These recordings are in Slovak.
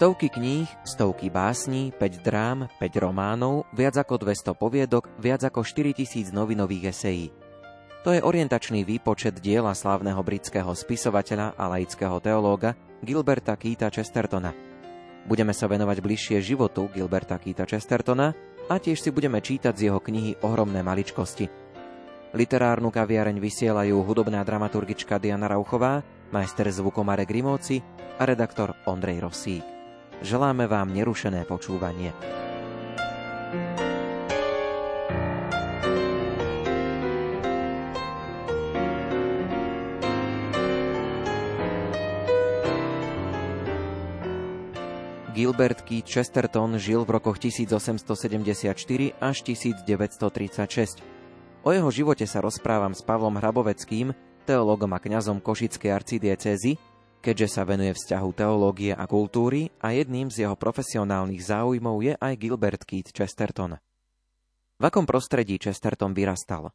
Stovky kníh, stovky básní, 5 drám, 5 románov, viac ako 200 poviedok, viac ako 4000 novinových esejí. To je orientačný výpočet diela slávneho britského spisovateľa a laického teológa Gilberta Keita Chestertona. Budeme sa venovať bližšie životu Gilberta Keita Chestertona a tiež si budeme čítať z jeho knihy Ohromné maličkosti. Literárnu kaviareň vysielajú hudobná dramaturgička Diana Rauchová, majster zvuku Grimovci a redaktor Ondrej Rosík. Želáme vám nerušené počúvanie. Gilbert Keith Chesterton žil v rokoch 1874 až 1936. O jeho živote sa rozprávam s Pavlom Hraboveckým, teologom a kňazom Košickej arcidiecezy, keďže sa venuje vzťahu teológie a kultúry a jedným z jeho profesionálnych záujmov je aj Gilbert Keith Chesterton. V akom prostredí Chesterton vyrastal?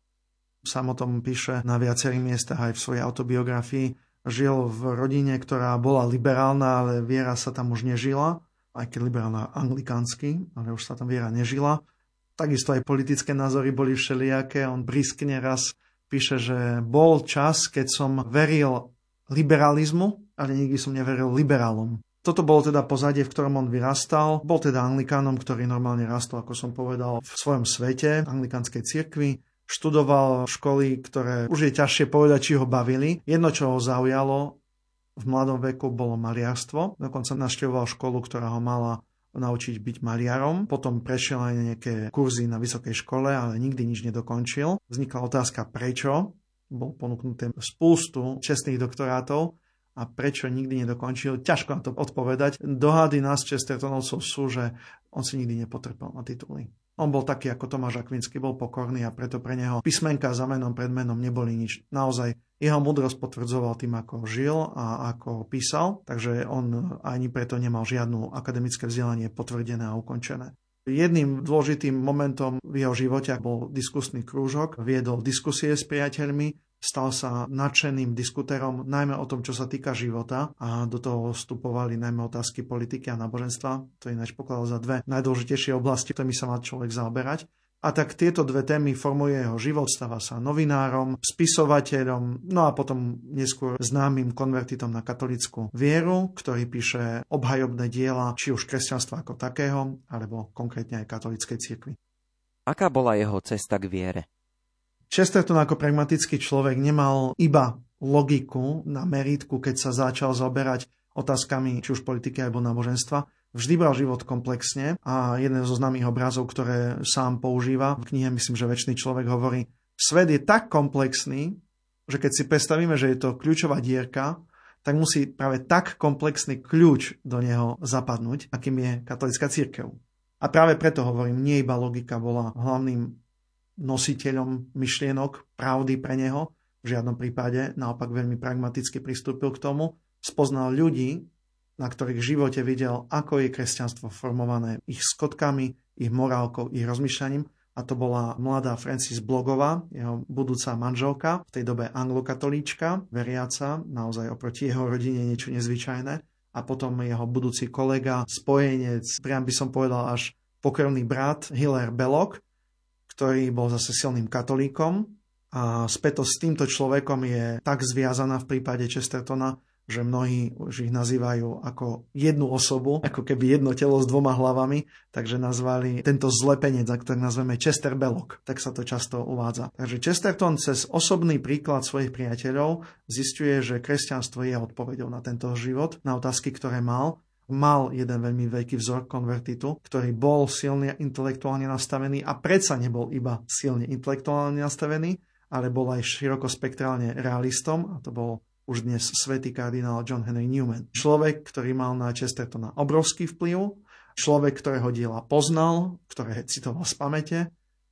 Sam o tom píše na viacerých miestach aj v svojej autobiografii. Žil v rodine, ktorá bola liberálna, ale viera sa tam už nežila, aj keď liberálna anglikánsky, ale už sa tam viera nežila. Takisto aj politické názory boli všelijaké. On briskne raz píše, že bol čas, keď som veril liberalizmu, ale nikdy som neveril liberálom. Toto bolo teda pozadie, v ktorom on vyrastal. Bol teda anglikánom, ktorý normálne rastol, ako som povedal, v svojom svete, anglikánskej cirkvi. Študoval školy, ktoré už je ťažšie povedať, či ho bavili. Jedno, čo ho zaujalo v mladom veku, bolo maliarstvo. Dokonca naštevoval školu, ktorá ho mala naučiť byť maliarom. Potom prešiel aj nejaké kurzy na vysokej škole, ale nikdy nič nedokončil. Vznikla otázka prečo. Bol ponúknuté spústu čestných doktorátov a prečo nikdy nedokončil, ťažko na to odpovedať. Dohady nás Chestertonovcov sú, že on si nikdy nepotrpel na tituly. On bol taký ako Tomáš Akvinsky, bol pokorný a preto pre neho písmenka za menom pred menom neboli nič. Naozaj jeho múdrosť potvrdzoval tým, ako žil a ako písal, takže on ani preto nemal žiadnu akademické vzdelanie potvrdené a ukončené. Jedným dôležitým momentom v jeho živote bol diskusný krúžok, viedol diskusie s priateľmi, stal sa nadšeným diskutérom najmä o tom, čo sa týka života a do toho vstupovali najmä otázky politiky a náboženstva. To ináč pokladal za dve najdôležitejšie oblasti, ktorými sa má človek zaoberať. A tak tieto dve témy formuje jeho život, stáva sa novinárom, spisovateľom, no a potom neskôr známym konvertitom na katolickú vieru, ktorý píše obhajobné diela, či už kresťanstva ako takého, alebo konkrétne aj katolickej cirkvi. Aká bola jeho cesta k viere? Chesterton ako pragmatický človek nemal iba logiku na meritku, keď sa začal zaoberať otázkami či už politiky alebo náboženstva. Vždy bral život komplexne a jeden zo známych obrazov, ktoré sám používa v knihe, myslím, že väčší človek hovorí, svet je tak komplexný, že keď si predstavíme, že je to kľúčová dierka, tak musí práve tak komplexný kľúč do neho zapadnúť, akým je katolická církev. A práve preto hovorím, nie iba logika bola hlavným nositeľom myšlienok, pravdy pre neho. V žiadnom prípade, naopak veľmi pragmaticky pristúpil k tomu. Spoznal ľudí, na ktorých živote videl, ako je kresťanstvo formované ich skotkami, ich morálkou, ich rozmýšľaním. A to bola mladá Francis Blogová, jeho budúca manželka, v tej dobe anglokatolíčka, veriaca, naozaj oproti jeho rodine niečo nezvyčajné. A potom jeho budúci kolega, spojenec, priam by som povedal až pokrvný brat Hiller Belloc, ktorý bol zase silným katolíkom a späto s týmto človekom je tak zviazaná v prípade Chestertona, že mnohí už ich nazývajú ako jednu osobu, ako keby jedno telo s dvoma hlavami, takže nazvali tento zlepenec, za ktorý nazveme Chester Belloc, tak sa to často uvádza. Takže Chesterton cez osobný príklad svojich priateľov zistuje, že kresťanstvo je odpovedou na tento život, na otázky, ktoré mal mal jeden veľmi veľký vzor konvertitu, ktorý bol silne intelektuálne nastavený a predsa nebol iba silne intelektuálne nastavený, ale bol aj širokospektrálne realistom a to bol už dnes svätý kardinál John Henry Newman. Človek, ktorý mal na Chestertona obrovský vplyv, človek, ktorého diela poznal, ktoré citoval z pamäte,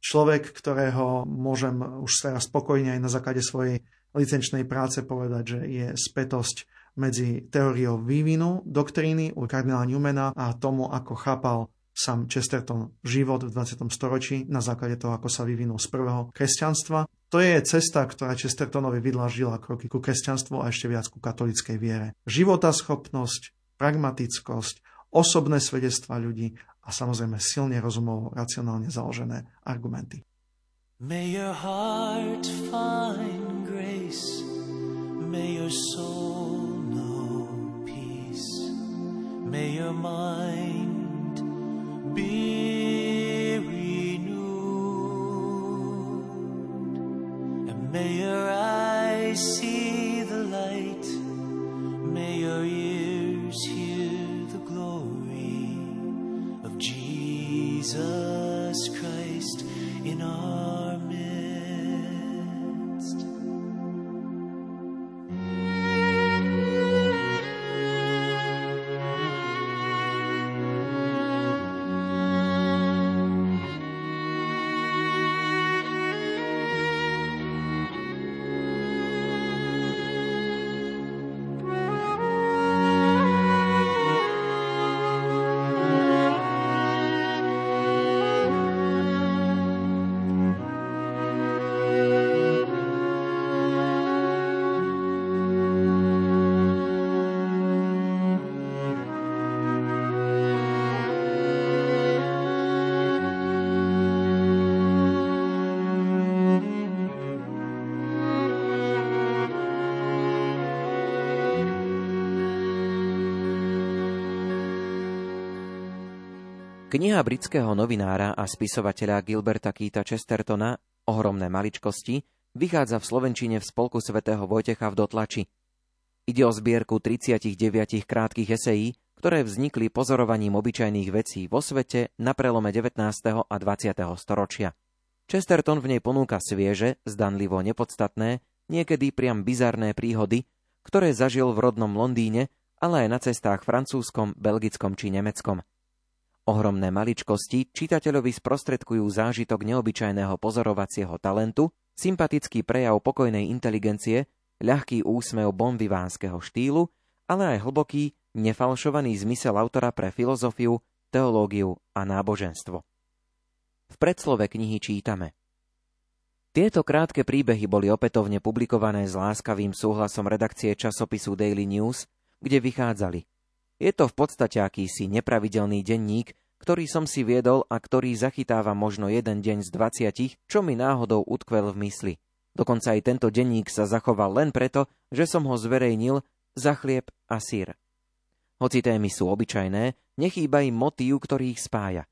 človek, ktorého môžem už teraz spokojne aj na základe svojej licenčnej práce povedať, že je spätosť medzi teóriou vývinu, doktríny u kardinála Newmana a tomu, ako chápal sám Chesterton život v 20. storočí na základe toho, ako sa vyvinul z prvého kresťanstva. To je cesta, ktorá Chestertonovi vydlažila kroky ku kresťanstvu a ešte viac ku katolickej viere. Životaschopnosť, pragmatickosť, osobné svedectva ľudí a samozrejme silne rozumovo, racionálne založené argumenty. May your heart find grace, may your soul may your mind be renewed, and may Kniha britského novinára a spisovateľa Gilberta Keita Chestertona Ohromné maličkosti vychádza v Slovenčine v spolku svätého Vojtecha v dotlači. Ide o zbierku 39 krátkých esejí, ktoré vznikli pozorovaním obyčajných vecí vo svete na prelome 19. a 20. storočia. Chesterton v nej ponúka svieže, zdanlivo nepodstatné, niekedy priam bizarné príhody, ktoré zažil v rodnom Londýne, ale aj na cestách francúzskom, belgickom či nemeckom – Ohromné maličkosti čitateľovi sprostredkujú zážitok neobyčajného pozorovacieho talentu, sympatický prejav pokojnej inteligencie, ľahký úsmev bonvivánskeho štýlu, ale aj hlboký, nefalšovaný zmysel autora pre filozofiu, teológiu a náboženstvo. V predslove knihy čítame Tieto krátke príbehy boli opätovne publikované s láskavým súhlasom redakcie časopisu Daily News, kde vychádzali – je to v podstate akýsi nepravidelný denník, ktorý som si viedol a ktorý zachytáva možno jeden deň z 20, čo mi náhodou utkvel v mysli. Dokonca aj tento denník sa zachoval len preto, že som ho zverejnil za chlieb a sír. Hoci témy sú obyčajné, nechýba im motív, ktorý ich spája.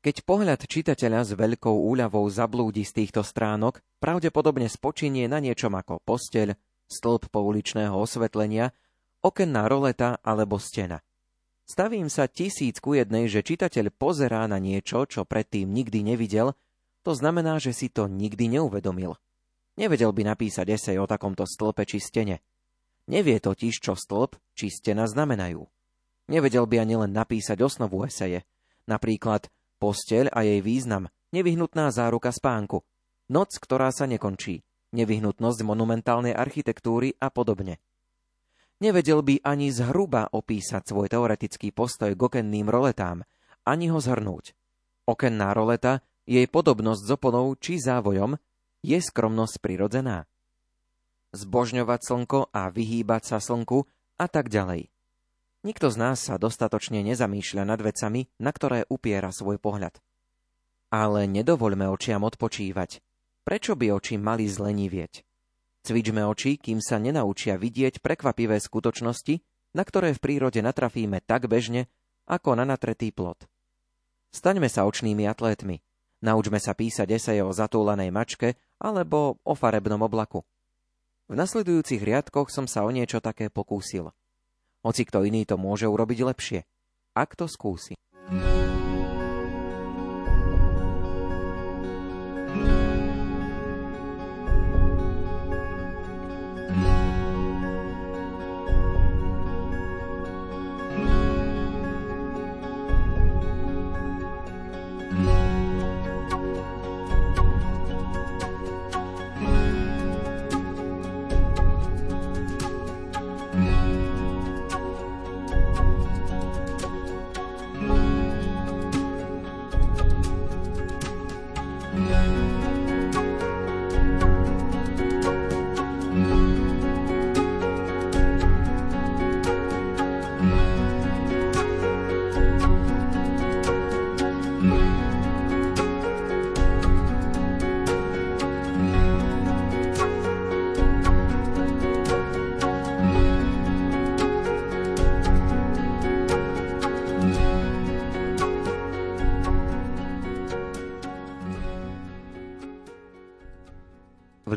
Keď pohľad čitateľa s veľkou úľavou zablúdi z týchto stránok, pravdepodobne spočinie na niečom ako posteľ, stĺp pouličného osvetlenia okenná roleta alebo stena. Stavím sa tisíc ku jednej, že čitateľ pozerá na niečo, čo predtým nikdy nevidel, to znamená, že si to nikdy neuvedomil. Nevedel by napísať esej o takomto stĺpe či stene. Nevie totiž, čo stĺp či stena znamenajú. Nevedel by ani len napísať osnovu eseje, napríklad posteľ a jej význam, nevyhnutná záruka spánku, noc, ktorá sa nekončí, nevyhnutnosť monumentálnej architektúry a podobne. Nevedel by ani zhruba opísať svoj teoretický postoj k okenným roletám, ani ho zhrnúť. Okenná roleta, jej podobnosť s oponou či závojom, je skromnosť prirodzená. Zbožňovať slnko a vyhýbať sa slnku a tak ďalej. Nikto z nás sa dostatočne nezamýšľa nad vecami, na ktoré upiera svoj pohľad. Ale nedovoľme očiam odpočívať. Prečo by oči mali zlenivieť? Cvičme oči, kým sa nenaučia vidieť prekvapivé skutočnosti, na ktoré v prírode natrafíme tak bežne, ako na natretý plot. Staňme sa očnými atlétmi. Naučme sa písať eseje o zatúlanej mačke alebo o farebnom oblaku. V nasledujúcich riadkoch som sa o niečo také pokúsil. Hoci kto iný to môže urobiť lepšie, ak to skúsi.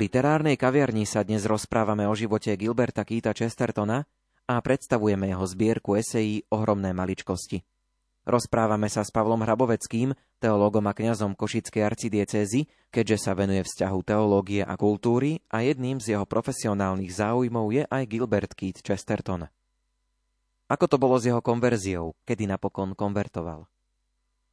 Literárnej kaviarni sa dnes rozprávame o živote Gilberta Keita Chestertona a predstavujeme jeho zbierku esejí Ohromné maličkosti. Rozprávame sa s Pavlom Hraboveckým, teológom a kňazom Košickej arcidiecézy, keďže sa venuje vzťahu teológie a kultúry a jedným z jeho profesionálnych záujmov je aj Gilbert Keith Chesterton. Ako to bolo s jeho konverziou, kedy napokon konvertoval?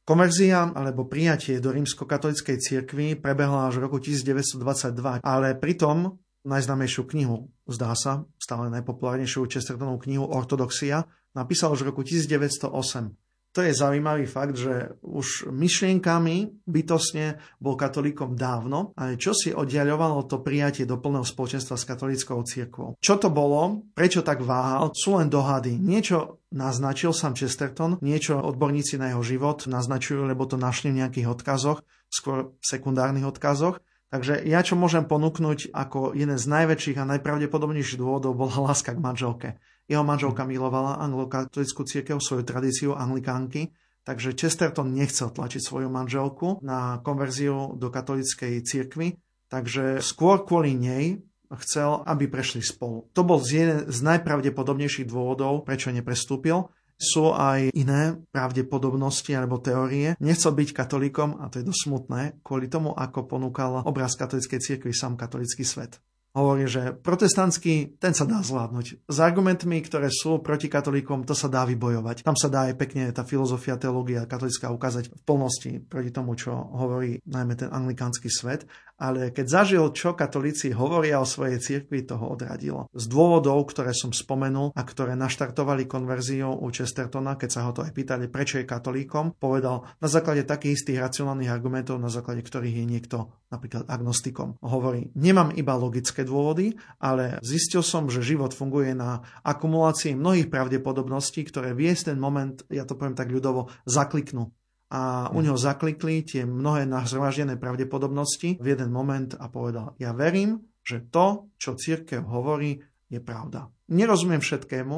Konverzia alebo prijatie do rímsko-katolíckej cirkvi prebehla až v roku 1922, ale pritom najznámejšiu knihu, zdá sa, stále najpopulárnejšiu Chestertonovú knihu Ortodoxia, napísal už v roku 1908 to je zaujímavý fakt, že už myšlienkami bytosne bol katolíkom dávno, ale čo si oddiaľovalo to prijatie do plného spoločenstva s katolíckou cirkvou. Čo to bolo, prečo tak váhal, sú len dohady. Niečo naznačil sám Chesterton, niečo odborníci na jeho život naznačujú, lebo to našli v nejakých odkazoch, skôr sekundárnych odkazoch. Takže ja čo môžem ponúknuť ako jeden z najväčších a najpravdepodobnejších dôvodov bola láska k manželke. Jeho manželka milovala anglokatolickú církev, svoju tradíciu anglikánky, takže Chesterton nechcel tlačiť svoju manželku na konverziu do katolíckej cirkvi, takže skôr kvôli nej chcel, aby prešli spolu. To bol jeden z najpravdepodobnejších dôvodov, prečo neprestúpil. Sú aj iné pravdepodobnosti alebo teórie. Nechcel byť katolíkom, a to je dosť smutné, kvôli tomu, ako ponúkal obraz katolíckej cirkvi sám katolický svet hovorí, že protestantský, ten sa dá zvládnuť. S argumentmi, ktoré sú proti katolíkom, to sa dá vybojovať. Tam sa dá aj pekne tá filozofia, teológia katolická ukázať v plnosti proti tomu, čo hovorí najmä ten anglikánsky svet ale keď zažil, čo katolíci hovoria o svojej cirkvi, to ho odradilo. Z dôvodov, ktoré som spomenul a ktoré naštartovali konverziu u Chestertona, keď sa ho to aj pýtali, prečo je katolíkom, povedal na základe takých istých racionálnych argumentov, na základe ktorých je niekto napríklad agnostikom. Hovorí, nemám iba logické dôvody, ale zistil som, že život funguje na akumulácii mnohých pravdepodobností, ktoré v ten moment, ja to poviem tak ľudovo, zakliknú a u neho zaklikli tie mnohé nazhromaždené pravdepodobnosti v jeden moment a povedal, ja verím, že to, čo církev hovorí, je pravda. Nerozumiem všetkému,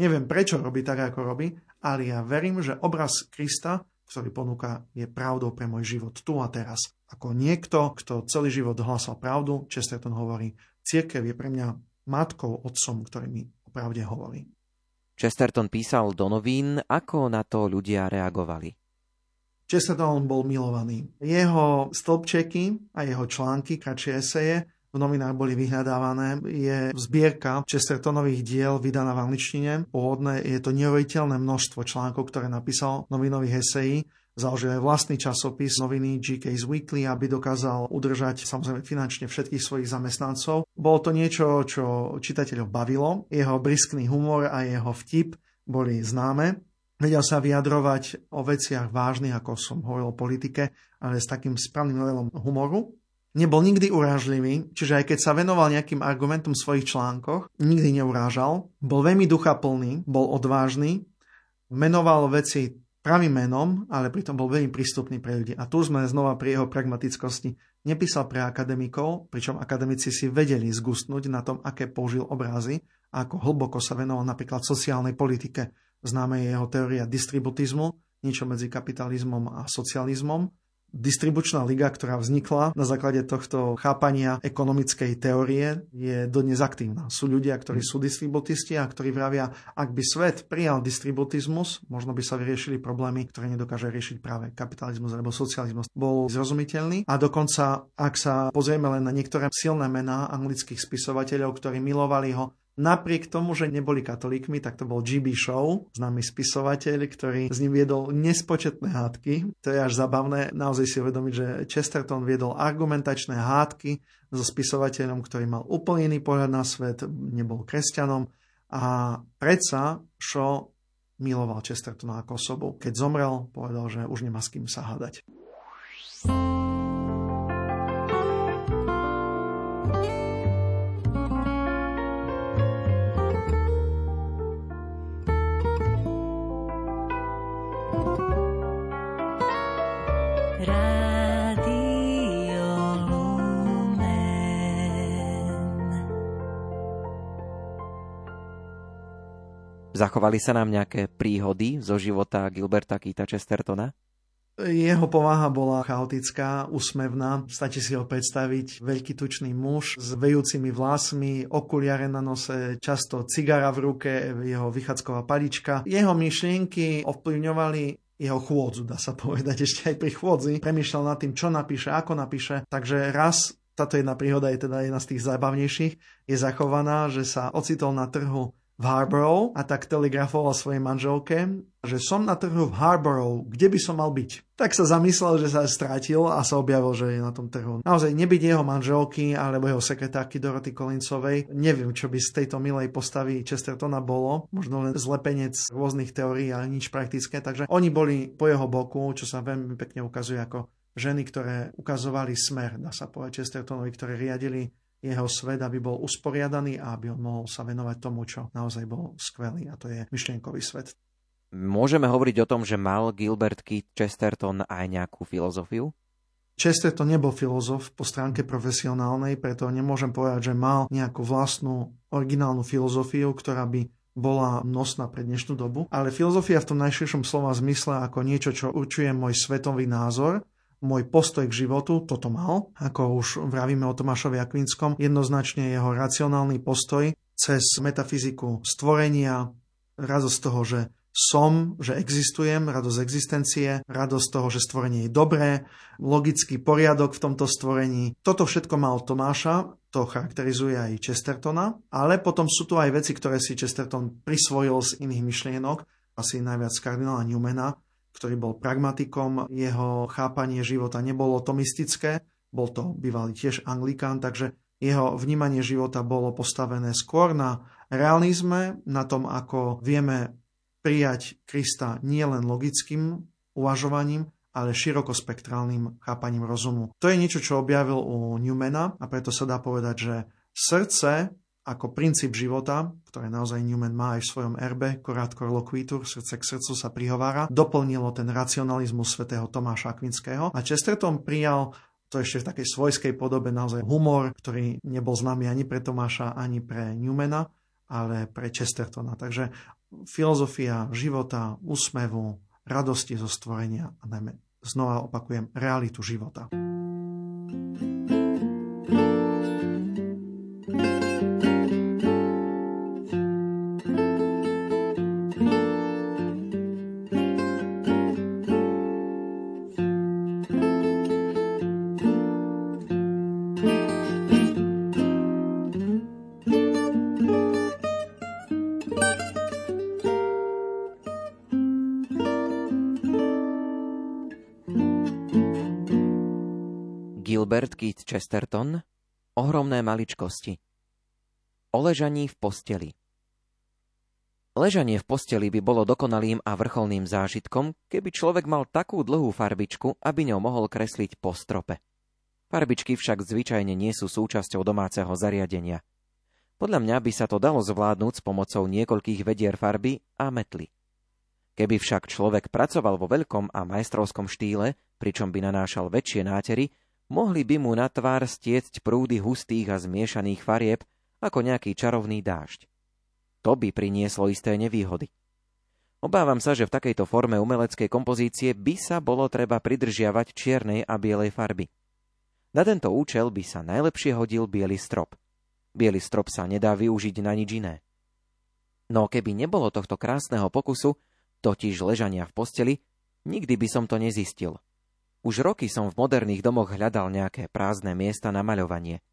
neviem prečo robí tak, ako robí, ale ja verím, že obraz Krista, ktorý ponúka, je pravdou pre môj život tu a teraz. Ako niekto, kto celý život hlásal pravdu, Chesterton hovorí, církev je pre mňa matkou, otcom, ktorý mi o pravde hovorí. Chesterton písal do novín, ako na to ľudia reagovali. Chesterton bol milovaný. Jeho stĺpčeky a jeho články, kratšie eseje, v novinách boli vyhľadávané. Je zbierka Chestertonových diel vydaná v angličtine. Pôvodné je to neuveriteľné množstvo článkov, ktoré napísal novinových esejí. Založil aj vlastný časopis noviny GK's Weekly, aby dokázal udržať samozrejme finančne všetkých svojich zamestnancov. Bolo to niečo, čo čitateľov bavilo. Jeho briskný humor a jeho vtip boli známe. Vedel sa vyjadrovať o veciach vážnych, ako som hovoril o politike, ale s takým správnym levelom humoru. Nebol nikdy urážlivý, čiže aj keď sa venoval nejakým argumentom v svojich článkoch, nikdy neurážal. Bol veľmi duchaplný, bol odvážny, menoval veci pravým menom, ale pritom bol veľmi prístupný pre ľudí. A tu sme znova pri jeho pragmatickosti. Nepísal pre akademikov, pričom akademici si vedeli zgustnúť na tom, aké použil obrazy ako hlboko sa venoval napríklad sociálnej politike Známe je jeho teória distributizmu, niečo medzi kapitalizmom a socializmom. Distribučná liga, ktorá vznikla na základe tohto chápania ekonomickej teórie, je dodnes aktívna. Sú ľudia, ktorí sú distributisti a ktorí vravia, ak by svet prijal distributizmus, možno by sa vyriešili problémy, ktoré nedokáže riešiť práve kapitalizmus alebo socializmus. Bol zrozumiteľný a dokonca, ak sa pozrieme len na niektoré silné mená anglických spisovateľov, ktorí milovali ho, Napriek tomu, že neboli katolíkmi, tak to bol GB Show, známy spisovateľ, ktorý s ním viedol nespočetné hádky. To je až zabavné naozaj si uvedomiť, že Chesterton viedol argumentačné hádky so spisovateľom, ktorý mal úplne iný pohľad na svet, nebol kresťanom a predsa Shaw miloval Chestertona ako osobu. Keď zomrel, povedal, že už nemá s kým sa hádať. Zachovali sa nám nejaké príhody zo života Gilberta Keita Chestertona? Jeho povaha bola chaotická, úsmevná. Stačí si ho predstaviť. Veľký tučný muž s vejúcimi vlasmi, okuliare na nose, často cigara v ruke, jeho vychádzková palička. Jeho myšlienky ovplyvňovali jeho chôdzu, dá sa povedať, ešte aj pri chôdzi. Premýšľal nad tým, čo napíše, ako napíše. Takže raz táto jedna príhoda je teda jedna z tých zábavnejších, je zachovaná, že sa ocitol na trhu v Harborough a tak telegrafoval svojej manželke, že som na trhu v Harborough, kde by som mal byť. Tak sa zamyslel, že sa strátil a sa objavil, že je na tom trhu. Naozaj nebyť jeho manželky alebo jeho sekretárky Doroty Kolincovej, neviem, čo by z tejto milej postavy Chestertona bolo. Možno len zlepenec rôznych teórií, ale nič praktické. Takže oni boli po jeho boku, čo sa veľmi pekne ukazuje ako ženy, ktoré ukazovali smer, dá sa povedať Chestertonovi, ktoré riadili jeho svet, aby bol usporiadaný a aby on mohol sa venovať tomu, čo naozaj bol skvelý a to je myšlienkový svet. Môžeme hovoriť o tom, že mal Gilbert Keith Chesterton aj nejakú filozofiu? Chesterton nebol filozof po stránke profesionálnej, preto nemôžem povedať, že mal nejakú vlastnú originálnu filozofiu, ktorá by bola nosná pre dnešnú dobu, ale filozofia v tom najširšom slova zmysle ako niečo, čo určuje môj svetový názor môj postoj k životu, toto mal, ako už vravíme o Tomášovi Akvinskom, jednoznačne jeho racionálny postoj cez metafyziku stvorenia, radosť z toho, že som, že existujem, radosť existencie, radosť toho, že stvorenie je dobré, logický poriadok v tomto stvorení. Toto všetko mal Tomáša, to charakterizuje aj Chestertona, ale potom sú tu aj veci, ktoré si Chesterton prisvojil z iných myšlienok, asi najviac kardinála Newmana, ktorý bol pragmatikom, jeho chápanie života nebolo tomistické, bol to bývalý tiež anglikán, takže jeho vnímanie života bolo postavené skôr na realizme, na tom, ako vieme prijať Krista nielen logickým uvažovaním, ale širokospektrálnym chápaním rozumu. To je niečo, čo objavil u Newmana a preto sa dá povedať, že srdce ako princíp života, ktoré naozaj Newman má aj v svojom erbe, Corator loquitur, srdce k srdcu sa prihovára, doplnilo ten racionalizmus svätého Tomáša Akvinského a Chesterton prijal to ešte v takej svojskej podobe naozaj humor, ktorý nebol známy ani pre Tomáša, ani pre Newmana, ale pre Chestertona. Takže filozofia života, úsmevu, radosti zo stvorenia a najmä znova opakujem, realitu života. Keith Chesterton Ohromné maličkosti O ležaní v posteli Ležanie v posteli by bolo dokonalým a vrcholným zážitkom, keby človek mal takú dlhú farbičku, aby ňou mohol kresliť po strope. Farbičky však zvyčajne nie sú súčasťou domáceho zariadenia. Podľa mňa by sa to dalo zvládnuť s pomocou niekoľkých vedier farby a metly. Keby však človek pracoval vo veľkom a majstrovskom štýle, pričom by nanášal väčšie nátery, mohli by mu na tvár stiecť prúdy hustých a zmiešaných farieb ako nejaký čarovný dážď. To by prinieslo isté nevýhody. Obávam sa, že v takejto forme umeleckej kompozície by sa bolo treba pridržiavať čiernej a bielej farby. Na tento účel by sa najlepšie hodil biely strop. Biely strop sa nedá využiť na nič iné. No keby nebolo tohto krásneho pokusu, totiž ležania v posteli, nikdy by som to nezistil – už roky som v moderných domoch hľadal nejaké prázdne miesta na maľovanie.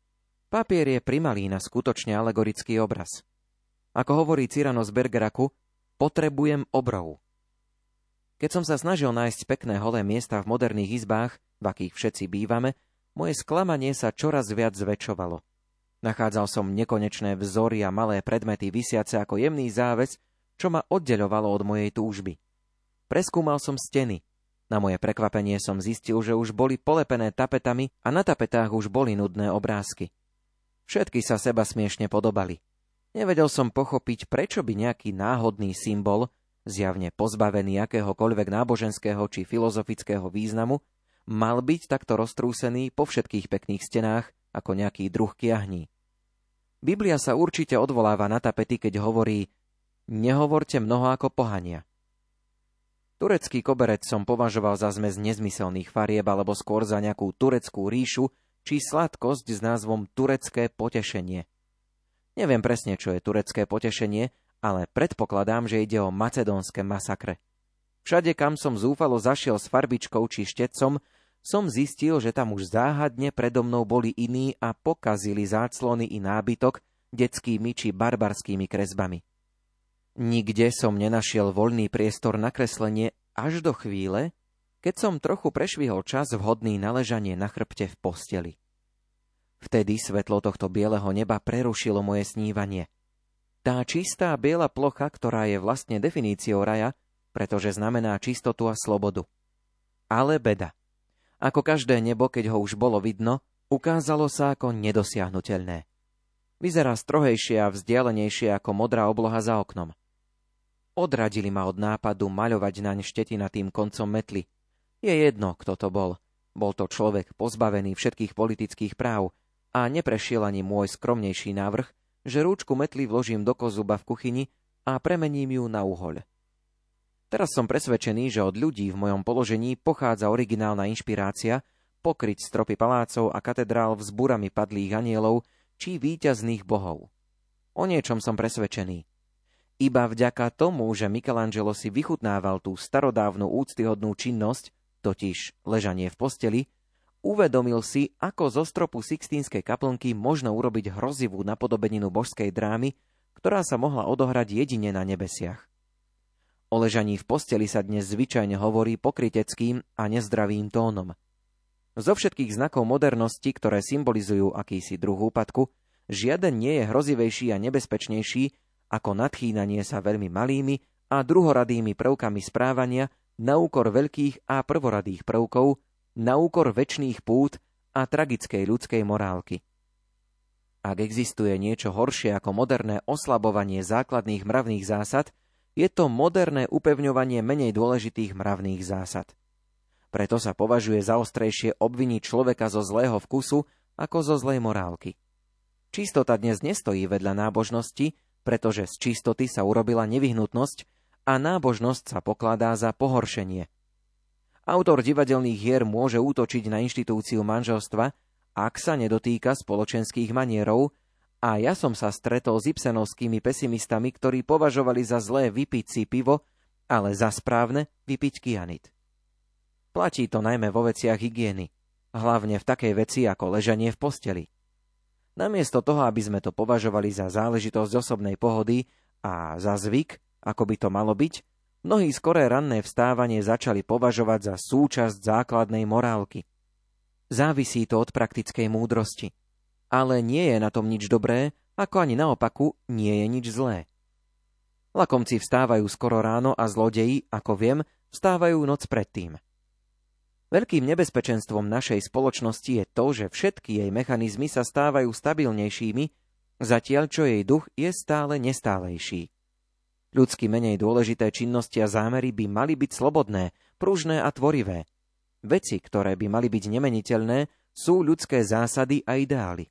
Papier je primalý na skutočne alegorický obraz. Ako hovorí Cyrano z Bergeraku, potrebujem obrov. Keď som sa snažil nájsť pekné holé miesta v moderných izbách, v akých všetci bývame, moje sklamanie sa čoraz viac zväčšovalo. Nachádzal som nekonečné vzory a malé predmety vysiace ako jemný záves, čo ma oddeľovalo od mojej túžby. Preskúmal som steny, na moje prekvapenie som zistil, že už boli polepené tapetami a na tapetách už boli nudné obrázky. Všetky sa seba smiešne podobali. Nevedel som pochopiť, prečo by nejaký náhodný symbol, zjavne pozbavený akéhokoľvek náboženského či filozofického významu, mal byť takto roztrúsený po všetkých pekných stenách ako nejaký druh kiahní. Biblia sa určite odvoláva na tapety, keď hovorí Nehovorte mnoho ako pohania. Turecký koberec som považoval za zmes nezmyselných farieb alebo skôr za nejakú tureckú ríšu či sladkosť s názvom turecké potešenie. Neviem presne, čo je turecké potešenie, ale predpokladám, že ide o macedónske masakre. Všade, kam som zúfalo zašiel s farbičkou či štetcom, som zistil, že tam už záhadne predo mnou boli iní a pokazili záclony i nábytok detskými či barbarskými kresbami. Nikde som nenašiel voľný priestor na kreslenie až do chvíle, keď som trochu prešvihol čas vhodný na ležanie na chrbte v posteli. Vtedy svetlo tohto bieleho neba prerušilo moje snívanie. Tá čistá biela plocha, ktorá je vlastne definíciou raja, pretože znamená čistotu a slobodu. Ale beda. Ako každé nebo, keď ho už bolo vidno, ukázalo sa ako nedosiahnutelné. Vyzerá strohejšie a vzdialenejšie ako modrá obloha za oknom. Odradili ma od nápadu maľovať naň štetinatým koncom metly. Je jedno, kto to bol. Bol to človek pozbavený všetkých politických práv a neprešiel ani môj skromnejší návrh, že rúčku metly vložím do kozuba v kuchyni a premením ju na uhoľ. Teraz som presvedčený, že od ľudí v mojom položení pochádza originálna inšpirácia pokryť stropy palácov a katedrál vzbúrami padlých anielov či víťazných bohov. O niečom som presvedčený – iba vďaka tomu, že Michelangelo si vychutnával tú starodávnu úctyhodnú činnosť, totiž ležanie v posteli, uvedomil si, ako zo stropu Sixtínskej kaplnky možno urobiť hrozivú napodobeninu božskej drámy, ktorá sa mohla odohrať jedine na nebesiach. O ležaní v posteli sa dnes zvyčajne hovorí pokryteckým a nezdravým tónom. Zo všetkých znakov modernosti, ktoré symbolizujú akýsi druh úpadku, žiaden nie je hrozivejší a nebezpečnejší ako nadchýnanie sa veľmi malými a druhoradými prvkami správania na úkor veľkých a prvoradých prvkov, na úkor väčšných pút a tragickej ľudskej morálky. Ak existuje niečo horšie ako moderné oslabovanie základných mravných zásad, je to moderné upevňovanie menej dôležitých mravných zásad. Preto sa považuje za ostrejšie obviniť človeka zo zlého vkusu ako zo zlej morálky. Čistota dnes nestojí vedľa nábožnosti, pretože z čistoty sa urobila nevyhnutnosť a nábožnosť sa pokladá za pohoršenie. Autor divadelných hier môže útočiť na inštitúciu manželstva, ak sa nedotýka spoločenských manierov, a ja som sa stretol s Ibsenovskými pesimistami, ktorí považovali za zlé vypiť si pivo, ale za správne vypiť kianit. Platí to najmä vo veciach hygieny, hlavne v takej veci ako ležanie v posteli. Namiesto toho, aby sme to považovali za záležitosť osobnej pohody a za zvyk, ako by to malo byť, mnohí skoré ranné vstávanie začali považovať za súčasť základnej morálky. Závisí to od praktickej múdrosti. Ale nie je na tom nič dobré, ako ani naopaku nie je nič zlé. Lakomci vstávajú skoro ráno a zlodeji, ako viem, vstávajú noc predtým. Veľkým nebezpečenstvom našej spoločnosti je to, že všetky jej mechanizmy sa stávajú stabilnejšími, zatiaľ čo jej duch je stále nestálejší. Ľudsky menej dôležité činnosti a zámery by mali byť slobodné, pružné a tvorivé. Veci, ktoré by mali byť nemeniteľné, sú ľudské zásady a ideály.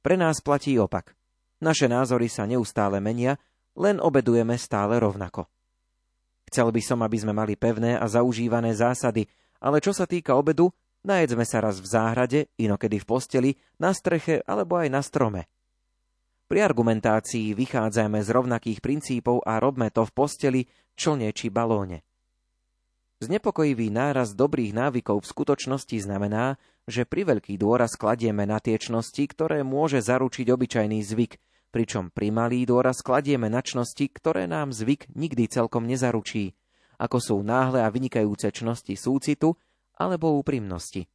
Pre nás platí opak. Naše názory sa neustále menia, len obedujeme stále rovnako. Chcel by som, aby sme mali pevné a zaužívané zásady, ale čo sa týka obedu, najedzme sa raz v záhrade, inokedy v posteli, na streche alebo aj na strome. Pri argumentácii vychádzajme z rovnakých princípov a robme to v posteli, člne či balóne. Znepokojivý náraz dobrých návykov v skutočnosti znamená, že pri veľký dôraz kladieme na tie čnosti, ktoré môže zaručiť obyčajný zvyk, pričom pri malý dôraz kladieme na čnosti, ktoré nám zvyk nikdy celkom nezaručí – ako sú náhle a vynikajúce čnosti súcitu alebo úprimnosti.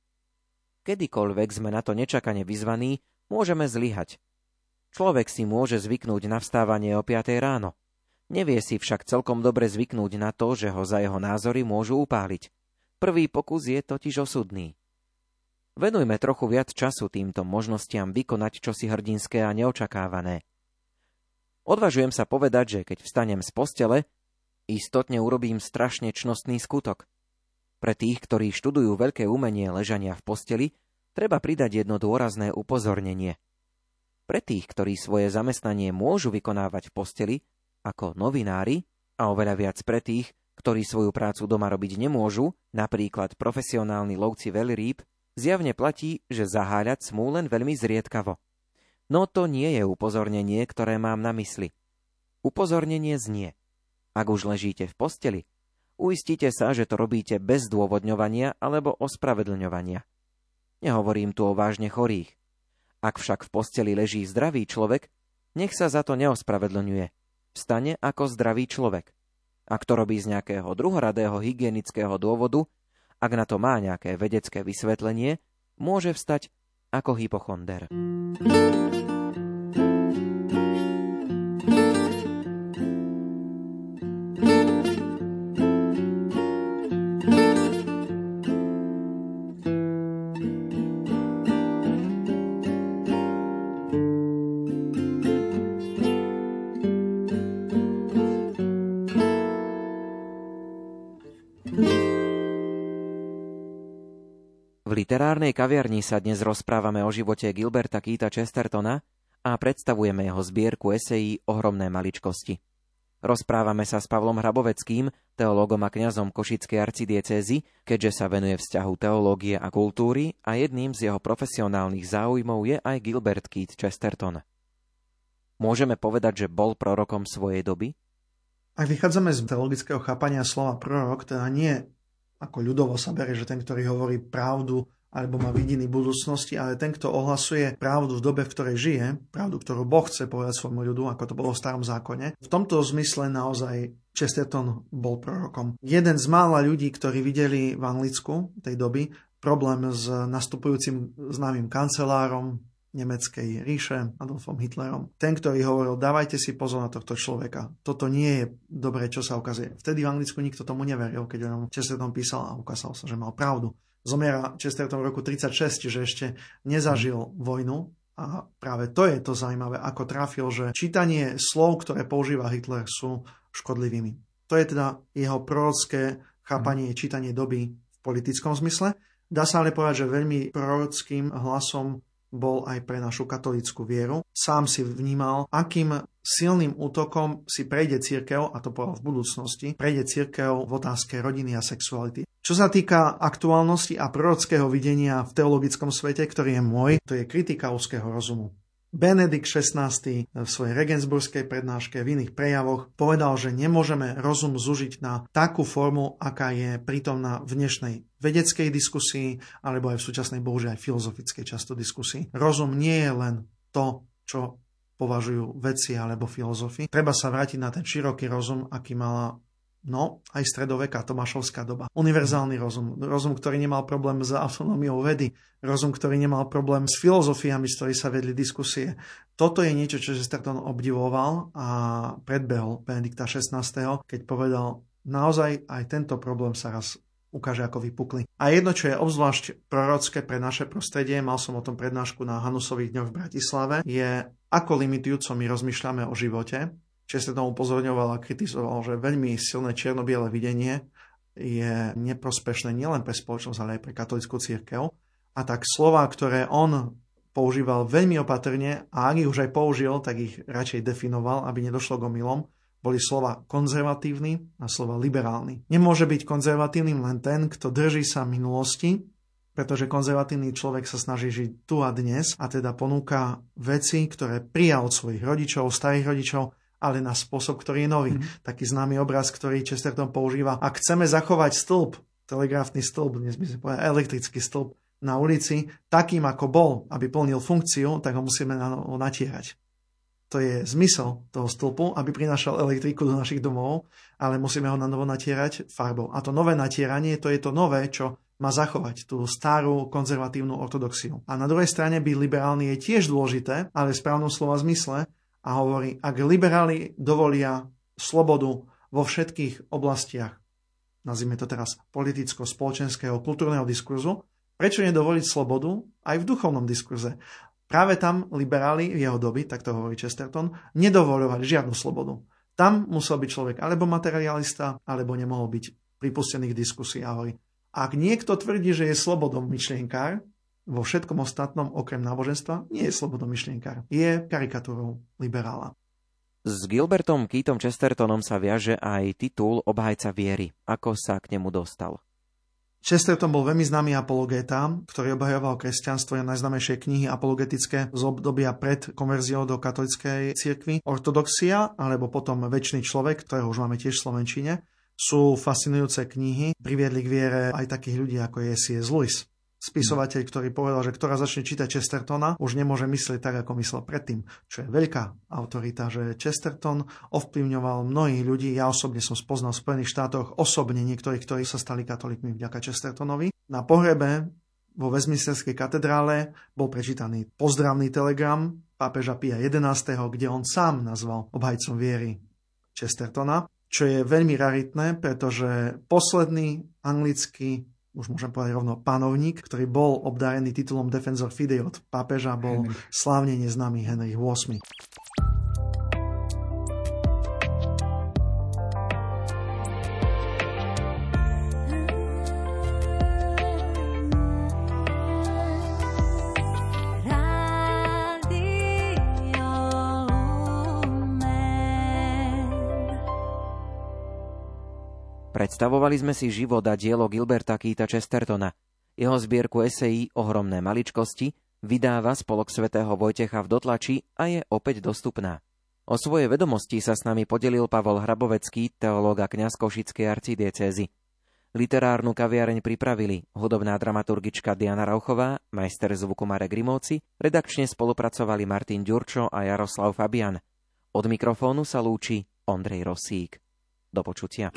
Kedykoľvek sme na to nečakane vyzvaní, môžeme zlyhať. Človek si môže zvyknúť na vstávanie o 5 ráno. Nevie si však celkom dobre zvyknúť na to, že ho za jeho názory môžu upáliť. Prvý pokus je totiž osudný. Venujme trochu viac času týmto možnostiam vykonať čosi hrdinské a neočakávané. Odvažujem sa povedať, že keď vstanem z postele, Istotne urobím strašne čnostný skutok. Pre tých, ktorí študujú veľké umenie ležania v posteli, treba pridať jedno dôrazné upozornenie. Pre tých, ktorí svoje zamestnanie môžu vykonávať v posteli, ako novinári a oveľa viac pre tých, ktorí svoju prácu doma robiť nemôžu, napríklad profesionálni lovci veľrýb, zjavne platí, že zaháľať smú len veľmi zriedkavo. No to nie je upozornenie, ktoré mám na mysli. Upozornenie znie. Ak už ležíte v posteli, uistite sa, že to robíte bez dôvodňovania alebo ospravedlňovania. Nehovorím tu o vážne chorých. Ak však v posteli leží zdravý človek, nech sa za to neospravedlňuje. Vstane ako zdravý človek. Ak to robí z nejakého druhoradého hygienického dôvodu, ak na to má nejaké vedecké vysvetlenie, môže vstať ako hypochonder. Literárnej kaviarni sa dnes rozprávame o živote Gilberta Keita Chestertona a predstavujeme jeho zbierku esejí Ohromné maličkosti. Rozprávame sa s Pavlom Hraboveckým, teológom a kňazom Košickej arcidiecézy, keďže sa venuje vzťahu teológie a kultúry a jedným z jeho profesionálnych záujmov je aj Gilbert Keith Chesterton. Môžeme povedať, že bol prorokom svojej doby? Ak vychádzame z teologického chápania slova prorok, teda nie ako ľudovo sa berie, že ten, ktorý hovorí pravdu alebo má vidiny budúcnosti, ale ten, kto ohlasuje pravdu v dobe, v ktorej žije, pravdu, ktorú Boh chce povedať svojmu ľudu, ako to bolo v starom zákone. V tomto zmysle naozaj Chesterton bol prorokom. Jeden z mála ľudí, ktorí videli v Anglicku tej doby problém s nastupujúcim známym kancelárom, nemeckej ríše Adolfom Hitlerom. Ten, ktorý hovoril, dávajte si pozor na tohto človeka. Toto nie je dobré, čo sa ukazuje. Vtedy v Anglicku nikto tomu neveril, keď on Chesterton písal a ukázal sa, že mal pravdu. Zomiera Chesterton v roku 36, čiže ešte nezažil vojnu a práve to je to zaujímavé, ako trafil, že čítanie slov, ktoré používa Hitler, sú škodlivými. To je teda jeho prorocké chápanie, čítanie doby v politickom zmysle. Dá sa ale povedať, že veľmi prorockým hlasom bol aj pre našu katolickú vieru. Sám si vnímal, akým silným útokom si prejde církev, a to povedal v budúcnosti, prejde církev v otázke rodiny a sexuality. Čo sa týka aktuálnosti a prorockého videnia v teologickom svete, ktorý je môj, to je kritika úzkeho rozumu. Benedikt XVI v svojej regensburskej prednáške v iných prejavoch povedal, že nemôžeme rozum zužiť na takú formu, aká je prítomná v dnešnej vedeckej diskusii, alebo aj v súčasnej, bohužiaľ aj filozofickej často diskusii. Rozum nie je len to, čo považujú vedci alebo filozofi. Treba sa vrátiť na ten široký rozum, aký mala No, aj stredoveká Tomášovská doba. Univerzálny rozum. Rozum, ktorý nemal problém s autonómiou vedy. Rozum, ktorý nemal problém s filozofiami, z ktorých sa vedli diskusie. Toto je niečo, čo Chesterton obdivoval a predbehol Benedikta XVI, keď povedal, naozaj aj tento problém sa raz ukáže ako vypukli. A jedno, čo je obzvlášť prorocké pre naše prostredie, mal som o tom prednášku na Hanusových dňoch v Bratislave, je ako limitujúco my rozmýšľame o živote, tomu upozorňoval a kritizoval, že veľmi silné čierno-biele videnie je neprospešné nielen pre spoločnosť, ale aj pre katolickú církev. A tak slova, ktoré on používal veľmi opatrne a ak ich už aj použil, tak ich radšej definoval, aby nedošlo k omylom, boli slova konzervatívny a slova liberálny. Nemôže byť konzervatívnym len ten, kto drží sa minulosti, pretože konzervatívny človek sa snaží žiť tu a dnes a teda ponúka veci, ktoré prijal od svojich rodičov, starých rodičov ale na spôsob, ktorý je nový. Mm-hmm. Taký známy obraz, ktorý Chesterton používa. Ak chceme zachovať stĺp, telegrafný stĺp, dnes by sme povedali elektrický stĺp na ulici, takým ako bol, aby plnil funkciu, tak ho musíme na novo natierať. To je zmysel toho stĺpu, aby prinášal elektriku do našich domov, ale musíme ho na novo natierať farbou. A to nové natieranie, to je to nové, čo má zachovať tú starú konzervatívnu ortodoxiu. A na druhej strane byť liberálny je tiež dôležité, ale v správnom slova zmysle, a hovorí, ak liberáli dovolia slobodu vo všetkých oblastiach, nazvime to teraz politicko-spoločenského kultúrneho diskurzu, prečo nedovoliť slobodu aj v duchovnom diskurze? Práve tam liberáli jeho doby, tak to hovorí Chesterton, nedovolovali žiadnu slobodu. Tam musel byť človek alebo materialista, alebo nemohol byť pripustený k a hovorí, ak niekto tvrdí, že je slobodom myšlienkár, vo všetkom ostatnom, okrem náboženstva, nie je myšlienkár. Je karikatúrou liberála. S Gilbertom Keatom Chestertonom sa viaže aj titul obhajca viery. Ako sa k nemu dostal? Chesterton bol veľmi známy apologéta, ktorý obhajoval kresťanstvo a najznámejšie knihy apologetické z obdobia pred konverziou do katolickej cirkvi. Ortodoxia, alebo potom Večný človek, ktorého už máme tiež v Slovenčine, sú fascinujúce knihy, priviedli k viere aj takých ľudí ako je C.S. Lewis spisovateľ, ktorý povedal, že ktorá začne čítať Chestertona, už nemôže myslieť tak, ako myslel predtým, čo je veľká autorita, že Chesterton ovplyvňoval mnohých ľudí. Ja osobne som spoznal v Spojených štátoch osobne niektorých, ktorí sa stali katolíkmi vďaka Chestertonovi. Na pohrebe vo Westminsterskej katedrále bol prečítaný pozdravný telegram pápeža Pia XI, kde on sám nazval obhajcom viery Chestertona, čo je veľmi raritné, pretože posledný anglický už môžem povedať rovno panovník, ktorý bol obdarený titulom Defensor Fidei od pápeža, bol slávne neznámy Henry VIII. Predstavovali sme si život a dielo Gilberta Keita Chestertona. Jeho zbierku esejí Ohromné maličkosti vydáva spolok svätého Vojtecha v dotlači a je opäť dostupná. O svoje vedomosti sa s nami podelil Pavol Hrabovecký, teológ a kňaz Košickej arcidiecézy. Literárnu kaviareň pripravili hudobná dramaturgička Diana Rauchová, majster zvuku Marek Grimovci, redakčne spolupracovali Martin Ďurčo a Jaroslav Fabian. Od mikrofónu sa lúči Ondrej Rosík. Do počutia.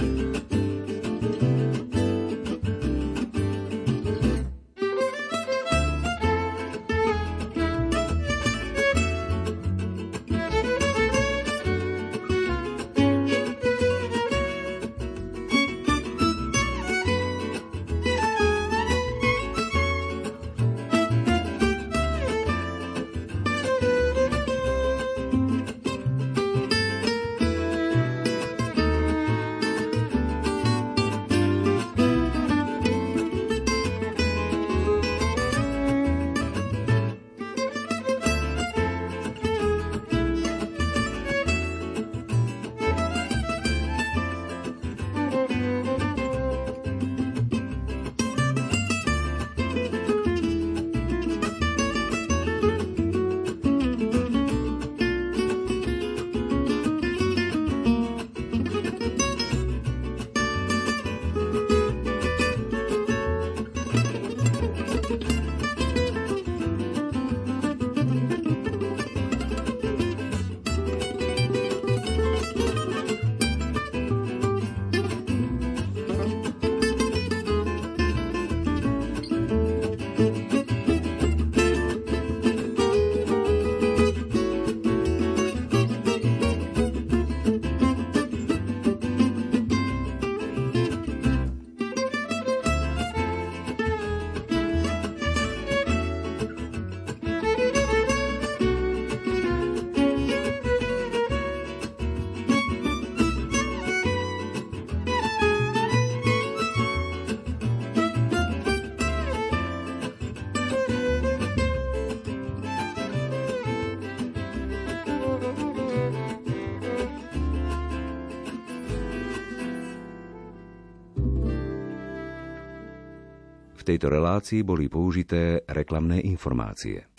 Tejto relácii boli použité reklamné informácie.